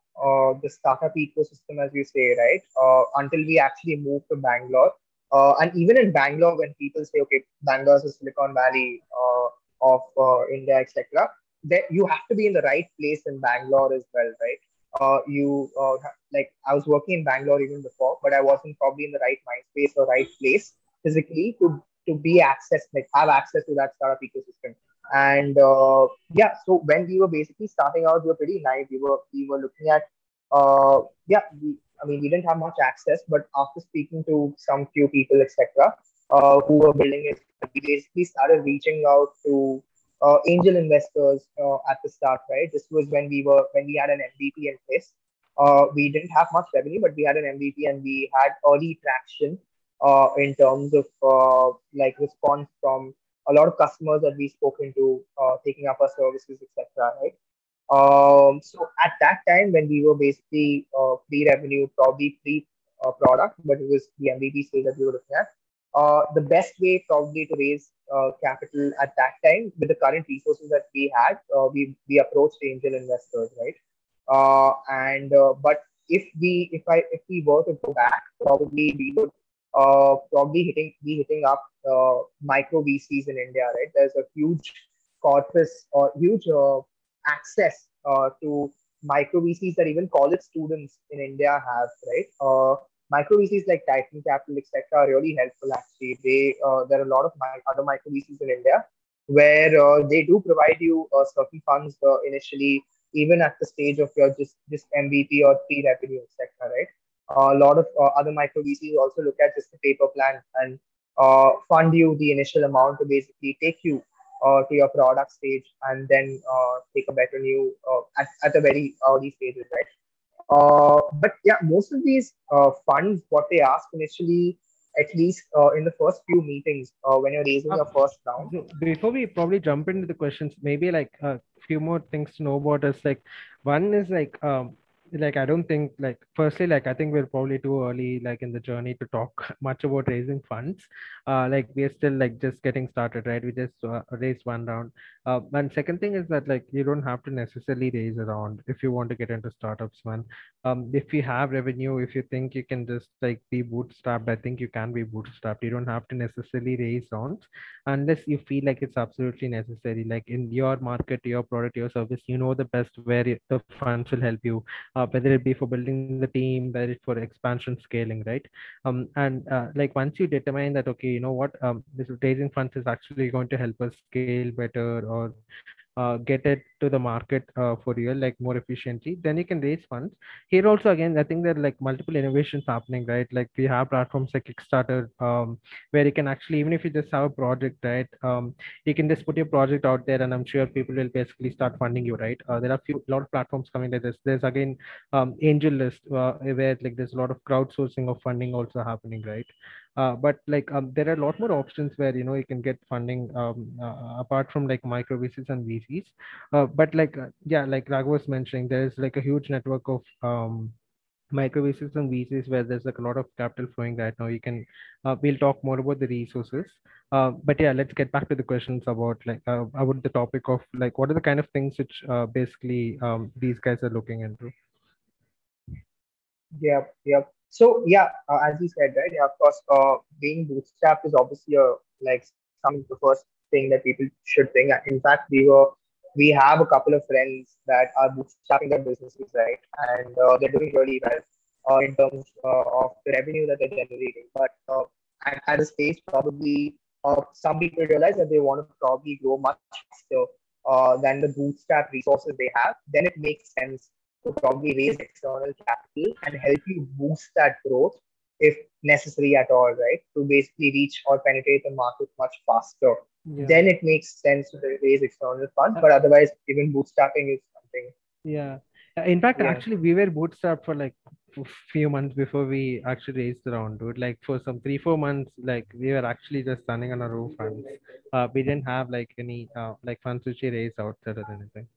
the startup ecosystem, as you say, right? Uh, until we actually move to Bangalore. Uh, and even in Bangalore, when people say, okay, Bangalore is the Silicon Valley uh, of uh, India, etc., that you have to be in the right place in Bangalore as well, right? Uh, you like I was working in Bangalore even before, but I wasn't probably in the right mind space or right place physically to to be access like have access to that startup ecosystem. And uh, yeah, so when we were basically starting out, we were pretty naive. We were we were looking at uh, yeah, we, I mean we didn't have much access, but after speaking to some few people, etc., uh, who were building it, we basically started reaching out to uh, angel investors uh, at the start. Right, this was when we were when we had an MVP in place. uh, we didn't have much revenue, but we had an MVP and we had early traction in terms of like response from a lot of customers that we spoken to, uh, taking up our services, etc. Right. Um, so at that time, when we were basically uh, pre-revenue, probably pre-product, but it was the MVP stage that we were looking at. Uh, the best way probably to raise uh, capital at that time with the current resources that we had, uh, we we approached angel investors, right? Uh, and uh, but if we if I if we were to go back, probably we would uh, probably hitting be hitting up uh, micro VCs in India, right? There's a huge corpus or huge uh, access uh, to micro VCs that even college students in India have, right? Uh, micro VCs like Titan Capital, etc., are really helpful. Actually, they uh, there are a lot of my, other micro VCs in India where they do provide you certain funds initially, even at the stage of your just just MVP or pre-revenue, etc. Right? A lot of uh, other micro VCs also look at just the paper plan and uh, fund you the initial amount to basically take you uh, to your product stage and then uh, take a better new uh, at, at a very early stages, right? Uh, but yeah, most of these uh, funds, what they ask initially, at least uh, in the first few meetings uh, when you're raising your first round. So before we probably jump into the questions, maybe like a few more things to know about us. Like one is like um, like I don't think like firstly like I think we're probably too early like in the journey to talk much about raising funds. Uh, like we're still like just getting started, right? We just uh, raised one round. Uh, and second thing is that like you don't have to necessarily raise a round if you want to get into startups, man. Um, if you have revenue, if you think you can just like be bootstrapped, I think you can be bootstrapped. You don't have to necessarily raise rounds unless you feel like it's absolutely necessary. Like in your market, your product, your service, you know the best where the funds will help you uh, whether it be for building the team, whether it's for expansion scaling, right? Um, and uh, like once you determine that, okay, you know what, um, this raising funds is actually going to help us scale better or uh, get it to the market uh, for real, like more efficiently, then you can raise funds. Here also, again, I think there are like multiple innovations happening, right? Like we have platforms like Kickstarter, um, where you can actually, even if you just have a project, right, um, you can just put your project out there, and I'm sure people will basically start funding you, right? Uh, there are a few lot of platforms coming like this. There's again um, AngelList, uh, where like there's a lot of crowdsourcing of funding also happening, right? Uh, but like um, there are a lot more options where you know you can get funding um, uh, apart from like micro VCs and VCs. Uh, but like uh, yeah, like Raghu was mentioning, there is like a huge network of um, micro VCs and VCs where there's like a lot of capital flowing right now. You can uh, we'll talk more about the resources. But yeah, let's get back to the questions about like about the topic of like what are the kind of things which basically um, these guys are looking into. Yeah, yeah. So yeah, uh, as you said, right? Yeah, of course, uh, being bootstrapped is obviously a like some of the first thing that people should think. In fact, we were we have a couple of friends that are bootstrapping their businesses, right? And uh, they're doing really well uh, in terms uh, of the revenue that they're generating. But uh, at, at a stage, probably uh, some people realize that they want to probably grow much faster uh, than the bootstrap resources they have. Then it makes sense to probably raise external capital and help you boost that growth if necessary at all, right? To basically reach or penetrate the market much faster. Yeah. Then it makes sense to raise external funds, but otherwise, even bootstrapping is something. Yeah. In fact, yeah. actually, we were bootstrapped for like a few months before we actually raised the round, dude. Like for some three, four months, like we were actually just standing on our own funds. Uh, we didn't have like any uh, like funds which we raised outside or anything.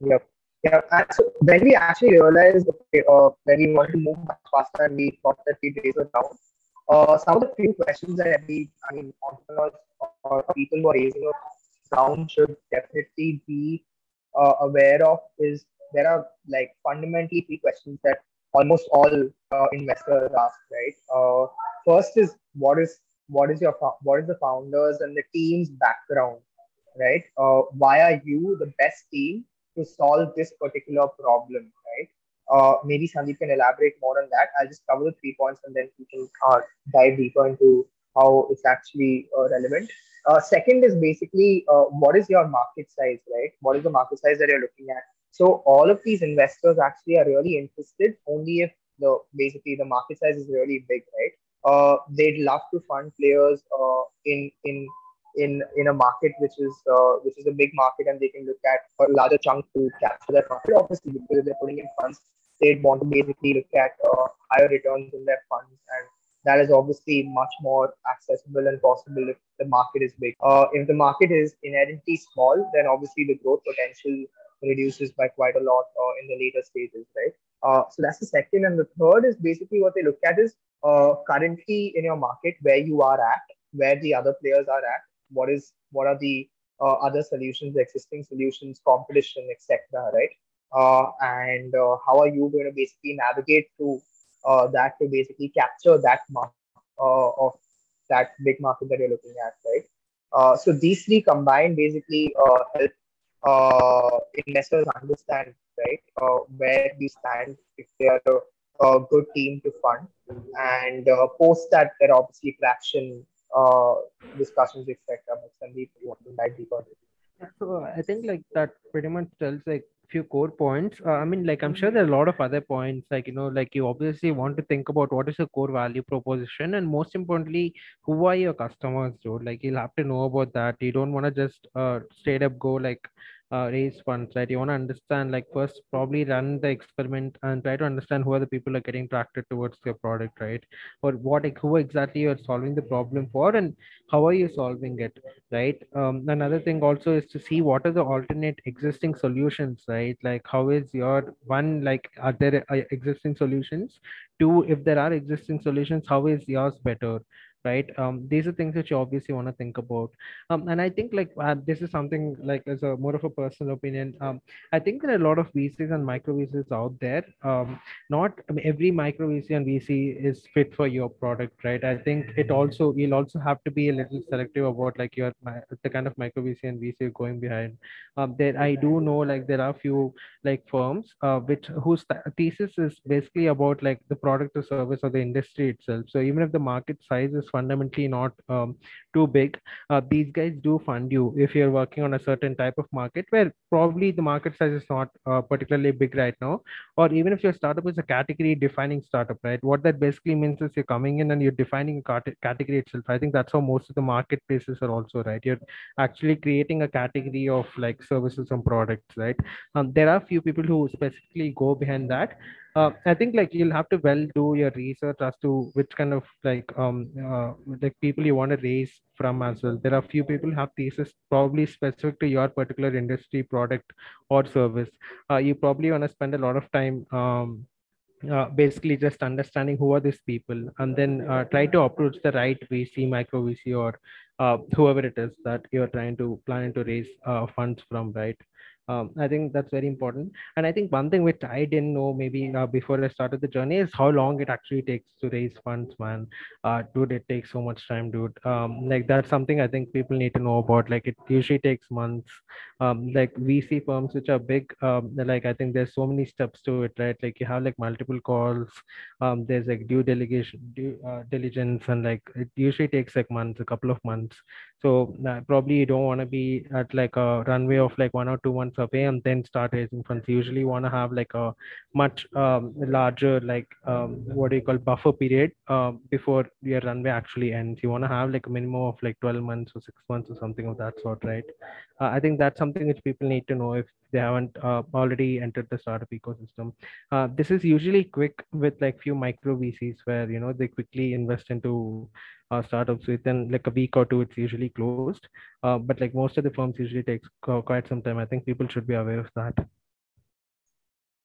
Yep. Yeah, so when we actually realized okay, uh, when we want to move much faster and we thought that we'd raise it down, uh, some of the few questions that we, I mean, entrepreneurs or people who are raising a round should definitely be uh, aware of is there are like fundamentally three questions that almost all uh, investors ask, right? Uh, first is what is what is your what is the founders and the team's background, right? Uh, why are you the best team to solve this particular problem, right? Uh, maybe Sandeep can elaborate more on that. I'll just cover the three points and then we can uh, dive deeper into how it's actually uh, relevant. Uh, second is basically uh, what is your market size, right? What is the market size that you're looking at? So all of these investors actually are really interested only if the basically the market size is really big, right? Uh, they'd love to fund players in in in in a market which is uh, which is a big market and they can look at a larger chunk to capture that profit obviously because they're putting in funds they'd want to basically look at uh, higher returns in their funds and that is obviously much more accessible and possible if the market is big. Uh, if the market is inherently small, then obviously the growth potential reduces by quite a lot uh, in the later stages, right? Uh, so that's the second. And the third is basically what they look at is uh, currently in your market where you are at, where the other players are at, what is what are the uh, other solutions, the existing solutions, competition, etc. Right? Uh, and how are you going to basically navigate through uh, that to basically capture that market uh, of that big market that you're looking at, right? Uh, so these three combined basically uh, help uh, investors understand, right, uh, where we stand if they are a, a good team to fund, and post that there are obviously traction discussions, etc. But Sandeep, you want to dive deeper? So I think like that pretty much tells like few core points. Uh, I mean, like I'm sure there are a lot of other points. Like you know, like you obviously want to think about what is the core value proposition, and most importantly, who are your customers, dude. Like you'll have to know about that. You don't want to just uh, straight up go like uh, raise funds, right? You want to understand, like, first probably run the experiment and try to understand who are the people are getting attracted towards your product, right? Or what, who exactly you're solving the problem for, and how are you solving it, right? Um, another thing also is to see what are the alternate existing solutions, right? Like, how is your one, like, are there uh, existing solutions? Two, if there are existing solutions, how is yours better? Right? Um, these are things which you obviously want to think about. Um, and i think like uh, this is something like as a more of a personal opinion. Um, i think there are a lot of vcs and micro vcs out there. Um, not I mean, every micro vc and vc is fit for your product right? I think it also you'll also have to be a little selective about like your the kind of micro vc and vc you're going behind. Um, there i do know like there are a few like firms uh, which whose thesis is basically about like the product or service or the industry itself. So even if the market size is fundamentally not um, too big. Uh, these guys do fund you if you're working on a certain type of market where probably the market size is not uh, particularly big right now. Or even if your startup is a category defining startup right? What that basically means is you're coming in and you're defining a category itself. I think that's how most of the marketplaces are also right? You're actually creating a category of like services and products right? Um, there are few people who specifically go behind that uh, I think like you'll have to well do your research as to which kind of like um uh, like people you want to raise from as well. There are few people have thesis probably specific to your particular industry, product, or service. Uh, you probably want to spend a lot of time um, uh, basically just understanding who are these people and then uh, try to approach the right VC, micro VC, or uh, whoever it is that you're trying to plan to raise uh, funds from, right? Um, i think that's very important. And i think one thing which i didn't know maybe uh, before i started the journey is how long it actually takes to raise funds man. Uh, dude it takes so much time dude. Um, like that's something i think people need to know about. Like it usually takes months. Um, like vc firms which are big um, like i think there's so many steps to it right? Like you have like multiple calls. Um, there's like due delegation due uh, diligence and like it usually takes like months a couple of months so uh, probably you don't want to be at like a runway of like one or two months away and then start raising funds. You usually want to have like a much um, larger like um, what do you call buffer period uh, before your runway actually ends. You want to have like a minimum of like 12 months or six months or something of that sort, right? Uh, I think that's something which people need to know if they haven't uh, already entered the startup ecosystem. Uh, this is usually quick with like few micro VCs where you know they quickly invest into uh, startups within like a week or two it's usually closed. Uh, but like most of the firms usually takes quite some time. I think people should be aware of that.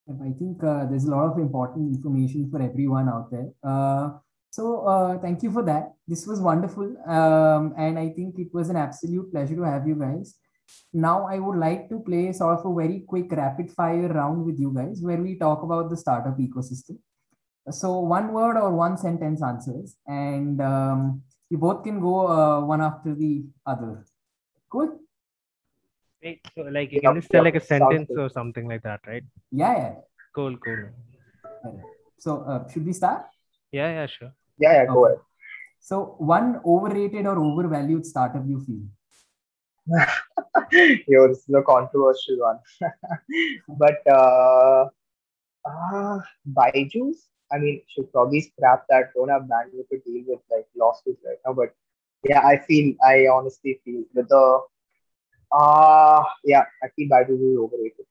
I think uh, there's a lot of important information for everyone out there. Uh, so uh, thank you for that. This was wonderful. Um, and i think it was an absolute pleasure to have you guys now i would like to play sort of a very quick rapid fire round with you guys where we talk about the startup ecosystem so one word or one sentence answers, and um, you both can go uh, one after the other. Cool. Wait, so like you can just tell like a sentence or something like that, right? Yeah, yeah. Cool, cool. So uh, should we start? Yeah, yeah, sure. Yeah, yeah, go okay. ahead. So one overrated or overvalued startup you feel? Yo, this is a controversial one. but uh, uh Byju's I mean, should probably scrap that. Don't have bandwidth to deal with like lawsuits right now. But yeah, I feel, I honestly feel with the, uh, yeah, I feel Baidu is overrated.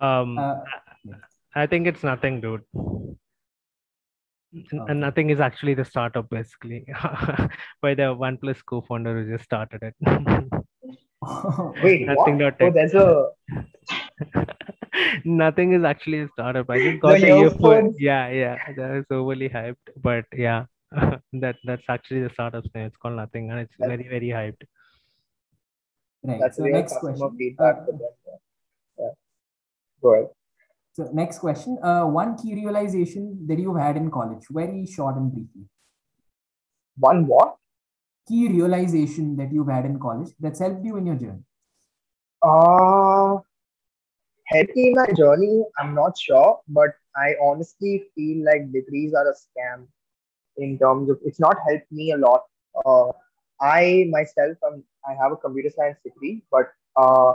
Um, Uh, I think it's nothing, dude. N- Okay. And nothing is actually the startup, basically, by the OnePlus co-founder who just started it. Wait, Nothing what? dot Oh, tech. there's a Nothing is actually a startup. I just The got the earphone. earphones. Yeah, yeah, that is overly hyped. But yeah, that that's actually the startup's name. It's called Nothing, and it's That's- very, very hyped. right. that's So real next question. feedback Uh, for them. Yeah. yeah. Go ahead. So next question. Uh, one key realization that you've had in college, very short and briefly. One what? Key realization that you've had in college that's helped you in your journey. Uh, helped me in my journey, I'm not sure, but I honestly feel like degrees are a scam in terms of it's not helped me a lot. Uh, I myself, um, I have a computer science degree, but uh,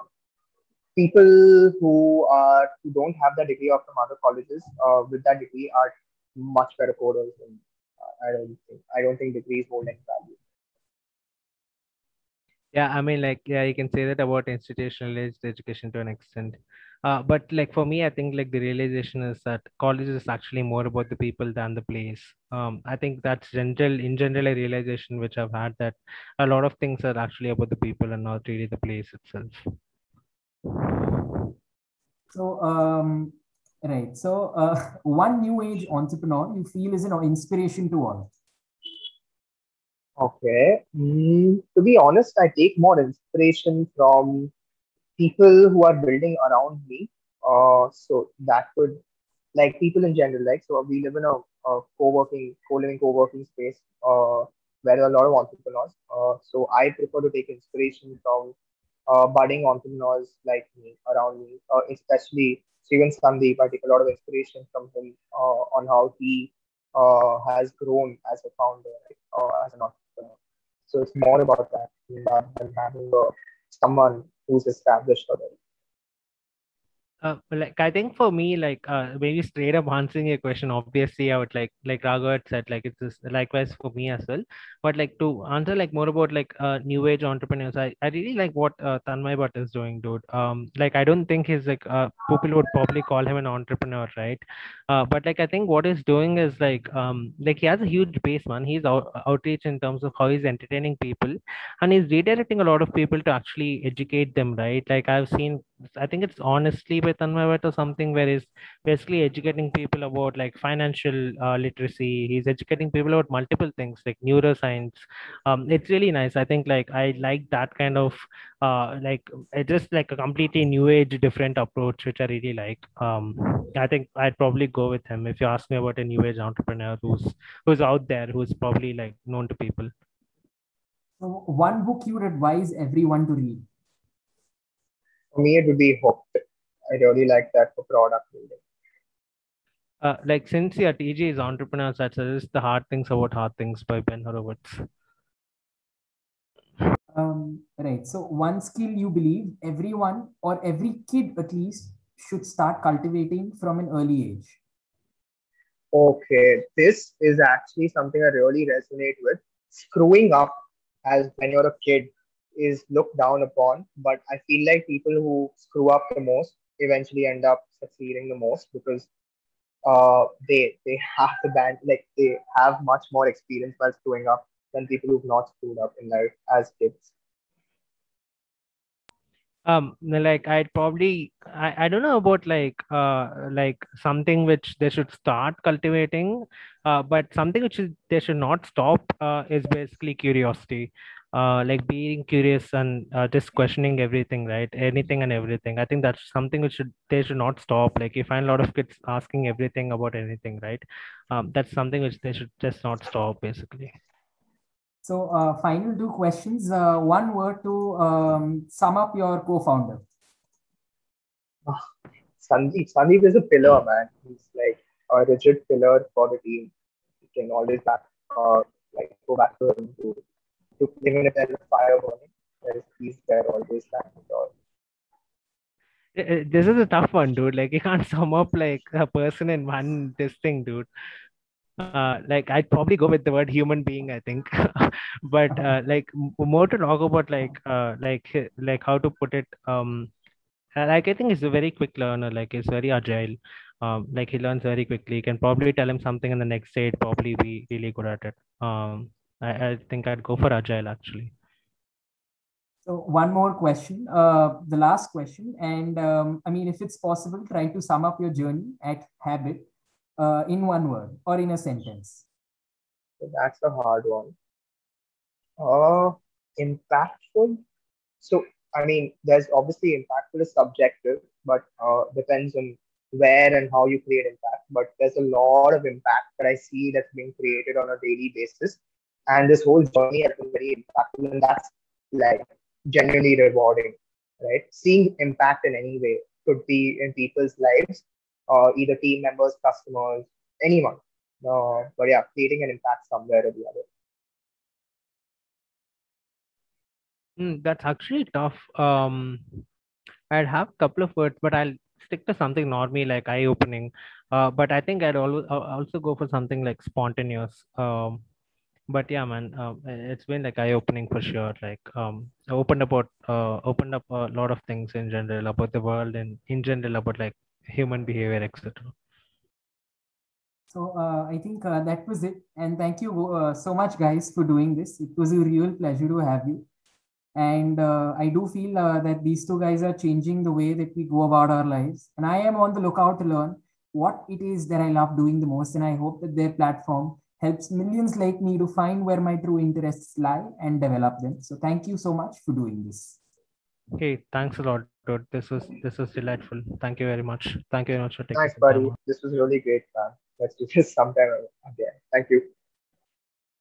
people who are who don't have that degree of from other colleges uh, with that degree are much better coders. And uh, I don't think I don't think degrees hold any value. Yeah, I mean, like, yeah, you can say that about institutionalized education to an extent. Uh, but like for me, I think like the realization is that college is actually more about the people than the place. Um, I think that's general in general a realization which I've had that a lot of things are actually about the people and not really the place itself. So, um, right. So, uh, one new age entrepreneur you feel is an inspiration to all. Okay. Mm, to be honest, I take more inspiration from people who are building around me. Uh, so that could, like people in general, like, so we live in a, a co-working, co-living, co-working space uh, where there are a lot of entrepreneurs. Uh, so I prefer to take inspiration from uh, budding entrepreneurs like me around me, uh, especially Steven Sandeep. I take a lot of inspiration from him uh, on how he uh, has grown as a founder, uh, as an entrepreneur. So it's more about that than having uh, someone who's established already. Uh, like I think for me, like uh, maybe straight up answering your question, obviously I would like like Raghav said, like it's just likewise for me as well. But like to answer like more about like uh, new age entrepreneurs, I, I really like what uh, Tanmay Bhat is doing, dude. Um, like I don't think he's like uh, people would probably call him an entrepreneur, right? Uh, but like I think what he's doing is like um like he has a huge base, man. He's out, outreach in terms of how he's entertaining people, and he's redirecting a lot of people to actually educate them, right? Like I've seen I think it's honestly by Tanmay or something where he's basically educating people about like financial uh, literacy. He's educating people about multiple things like neuroscience. Um, it's really nice. I think like I like that kind of uh like it's just like a completely new age different approach which I really like. Um, I think I'd probably go with him if you ask me about a new age entrepreneur who's who's out there who's probably like known to people. So, one book you would advise everyone to read. For me, it would be Hooked. I really like that for product building. Uh, like since your TG is entrepreneurs, that says the hard things about hard things by Ben Horowitz. Um, right. So, one skill you believe everyone or every kid at least should start cultivating from an early age. Okay, this is actually something I really resonate with. Screwing up as when you're a kid is looked down upon, but I feel like people who screw up the most eventually end up succeeding the most because uh, they they have the band like they have much more experience while screwing up than people who've not screwed up in life as kids. Um, like I'd probably I, I don't know about like uh like something which they should start cultivating, uh, but something which they should not stop uh, is basically curiosity. Uh, like being curious and uh, just questioning everything, right? Anything and everything. I think that's something which should they should not stop. Like you find a lot of kids asking everything about anything, right? Um, that's something which they should just not stop, basically. So, uh, final two questions. Uh, one word to um, sum up your co-founder. Sandeep, Sandeep is a pillar, man. He's like a rigid pillar for the team. You can always back, uh, like go back to him to, to even if there's a fire burning, there's he's there always standing. Uh, uh, This is a tough one, dude. Like you can't sum up like a person in one this thing, dude. Uh, like I'd probably go with the word human being, I think. but uh, like more to talk about like uh like like how to put it um like I think he's a very quick learner. Like he's very agile. Um, like he learns very quickly. You can probably tell him something in the next day, he'd probably be really good at it. Um, I, I think I'd go for agile actually. So one more question, uh, the last question, and um, I mean, if it's possible, try to sum up your journey at Habbit uh, in one word or in a sentence. So that's a hard one. Uh, impactful. So I mean, there's obviously impactful is subjective, but uh, depends on where and how you create impact. But there's a lot of impact that I see that's being created on a daily basis, and this whole journey has been very impactful, and that's like genuinely rewarding, right? Seeing impact in any way could be in people's lives, or uh, either team members, customers, anyone. Uh, but yeah, creating an impact somewhere or the other. Mm, that's actually tough. Um, I'd have a couple of words, but I'll stick to something normie like eye opening. Uh, but I think I'd always also go for something like spontaneous. Um, but yeah, man, uh, it's been like eye opening for sure. Like, um, opened about uh, opened up a lot of things in general about the world and in general about like human behavior, etc. So uh, I think uh, that was it. And thank you uh, so much, guys, for doing this. It was a real pleasure to have you. And uh, I do feel that these two guys are changing the way that we go about our lives. And I am on the lookout to learn what it is that I love doing the most. And I hope that their platform helps millions like me to find where my true interests lie and develop them. So thank you so much for doing this. Okay, thanks a lot, dude. This was this was delightful. Thank you very much. Thank you very much for taking. Thanks, buddy. Time. This was really great, man. Let's do this sometime again. Thank you.